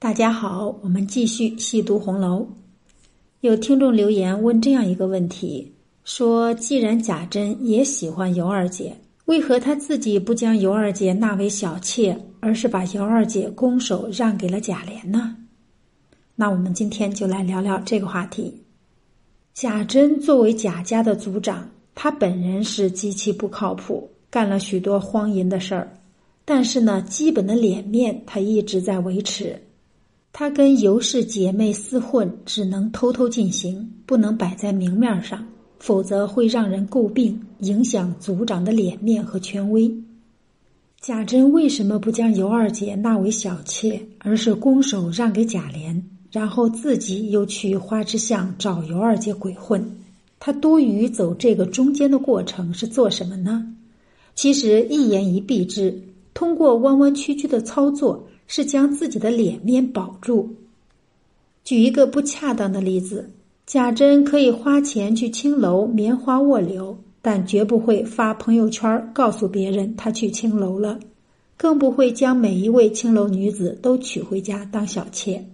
大家好，我们继续细读红楼。有听众留言问这样一个问题：说既然贾珍也喜欢尤二姐，为何他自己不将尤二姐纳为小妾，而是把尤二姐拱手让给了贾琏呢？那我们今天就来聊聊这个话题。贾珍作为贾家的族长，他本人是极其不靠谱，干了许多荒淫的事儿，但是呢，基本的脸面他一直在维持。他跟尤氏姐妹厮混，只能偷偷进行，不能摆在明面上，否则会让人诟病，影响族长的脸面和权威。贾珍为什么不将尤二姐纳为小妾，而是拱手让给贾琏，然后自己又去花之巷找尤二姐鬼混？他多余走这个中间的过程是做什么呢？其实一言以蔽之，通过弯弯曲曲的操作。是将自己的脸面保住。举一个不恰当的例子，贾珍可以花钱去青楼棉花卧流，但绝不会发朋友圈告诉别人他去青楼了，更不会将每一位青楼女子都娶回家当小妾。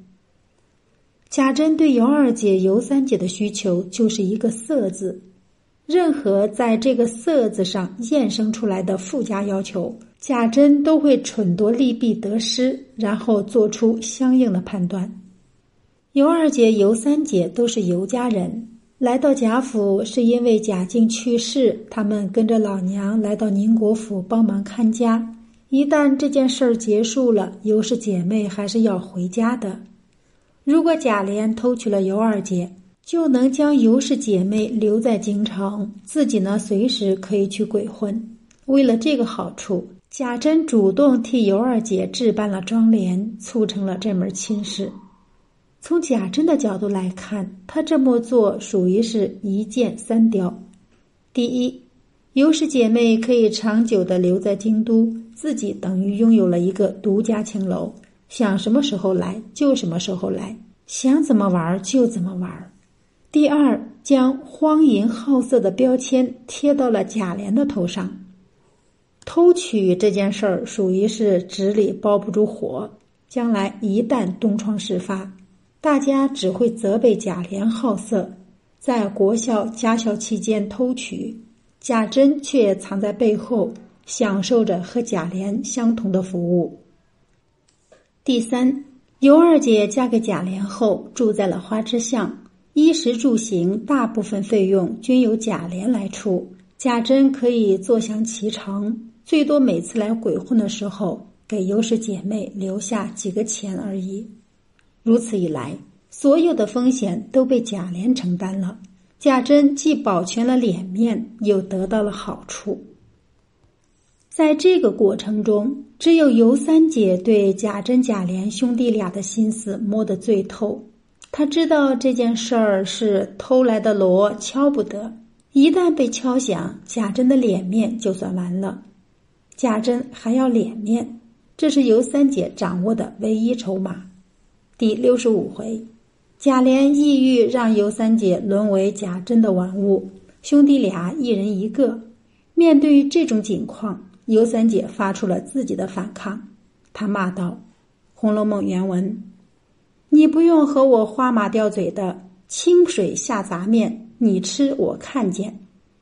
贾珍对尤二姐、尤三姐的需求就是一个“色”字。任何在这个“色”字上衍生出来的附加要求，贾珍都会蠢夺利弊得失，然后做出相应的判断。尤二姐、尤三姐都是尤家人，来到贾府是因为贾敬去世，他们跟着老娘来到宁国府帮忙看家。一旦这件事儿结束了，尤氏姐妹还是要回家的。如果贾琏偷娶了尤二姐，就能将尤氏姐妹留在京城，自己呢随时可以去鬼混。为了这个好处，贾珍主动替尤二姐置办了妆奁，促成了这门亲事。从贾珍的角度来看，他这么做属于是一箭三雕。第一，尤氏姐妹可以长久的留在京都，自己等于拥有了一个独家青楼，想什么时候来就什么时候来，想怎么玩就怎么玩。第二，将荒淫好色的标签贴到了贾琏的头上。偷取这件事儿属于是纸里包不住火，将来一旦东窗事发，大家只会责备贾琏好色，在国校家校期间偷取，贾珍却藏在背后，享受着和贾琏相同的服务。第三，尤二姐嫁给贾琏后，住在了花枝巷。衣食住行大部分费用均由贾琏来出，贾珍可以坐享其成，最多每次来鬼混的时候给尤氏姐妹留下几个钱而已。如此一来，所有的风险都被贾琏承担了，贾珍既保全了脸面，又得到了好处。在这个过程中，只有尤三姐对贾珍、贾琏兄弟俩的心思摸得最透。他知道这件事儿是偷来的锣敲不得，一旦被敲响，贾珍的脸面就算完了。贾珍还要脸面，这是尤三姐掌握的唯一筹码。第六十五回，贾琏意欲让尤三姐沦为贾珍的玩物，兄弟俩一人一个。面对这种情况，尤三姐发出了自己的反抗，她骂道：“《红楼梦》原文。”你不用和我花马吊嘴的，清水下杂面，你吃我看见。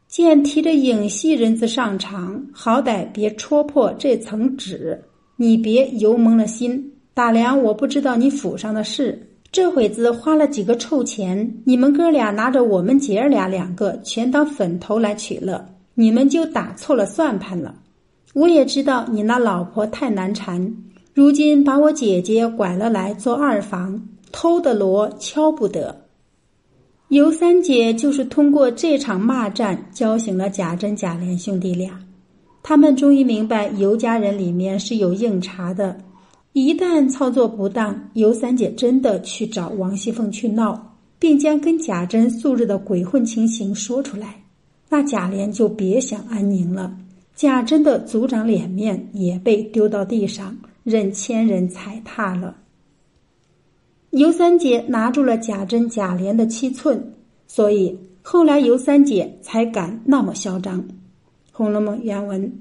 见提着影戏人子上场，好歹别戳破这层纸。你别油蒙了心，打量我不知道你府上的事。这会子花了几个臭钱，你们哥俩拿着我们姐儿俩两个全当粉头来取乐，你们就打错了算盘了。我也知道你那老婆太难缠。如今把我姐姐拐了来做二房，偷的锣敲不得。尤三姐就是通过这场骂战，叫醒了贾珍、贾琏兄弟俩。他们终于明白尤家人里面是有硬茬的。一旦操作不当，尤三姐真的去找王熙凤去闹，并将跟贾珍素日的鬼混情形说出来，那贾琏就别想安宁了。贾珍的族长脸面也被丢到地上。任千人踩踏了。尤三姐拿住了贾珍、贾琏的七寸，所以后来尤三姐才敢那么嚣张。《红楼梦》原文：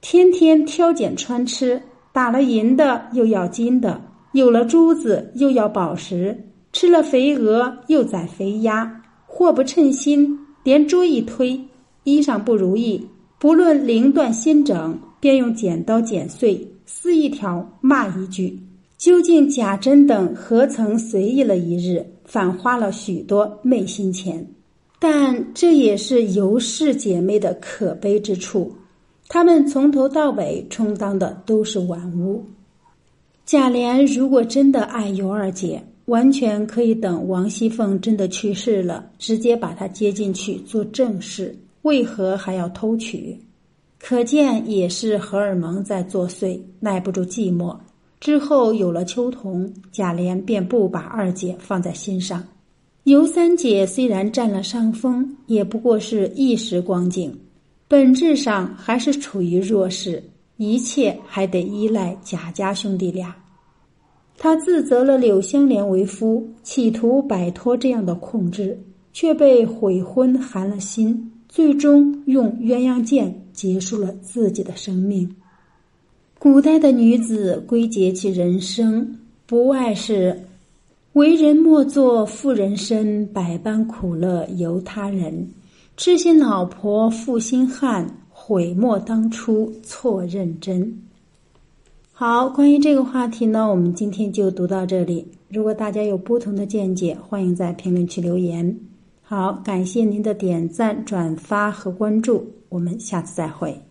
天天挑拣穿吃，打了银的又要金的，有了珠子又要宝石，吃了肥鹅又宰肥鸭，祸不称心，连桌一推，衣裳不如意，不论绫缎新整，便用剪刀剪碎，撕一条骂一句。究竟贾珍等何曾随意了一日，反花了许多昧心钱？但这也是尤氏姐妹的可悲之处，她们从头到尾充当的都是玩物。贾琏如果真的爱尤二姐，完全可以等王熙凤真的去世了，直接把她接进去做正室。为何还要偷娶？可见也是荷尔蒙在作祟，耐不住寂寞。之后有了秋桐，贾琏便不把二姐放在心上。尤三姐虽然占了上风，也不过是一时光景，本质上还是处于弱势，一切还得依赖贾家兄弟俩。他自责了柳香莲为夫，企图摆脱这样的控制，却被悔婚寒了心，最终用鸳鸯剑结束了自己的生命。古代的女子归结其人生，不外是。为人莫做妇人身，百般苦乐由他人。痴心老婆负心汉，悔莫当初错认真。好，关于这个话题呢，我们今天就读到这里。如果大家有不同的见解，欢迎在评论区留言。好，感谢您的点赞、转发和关注，我们下次再会。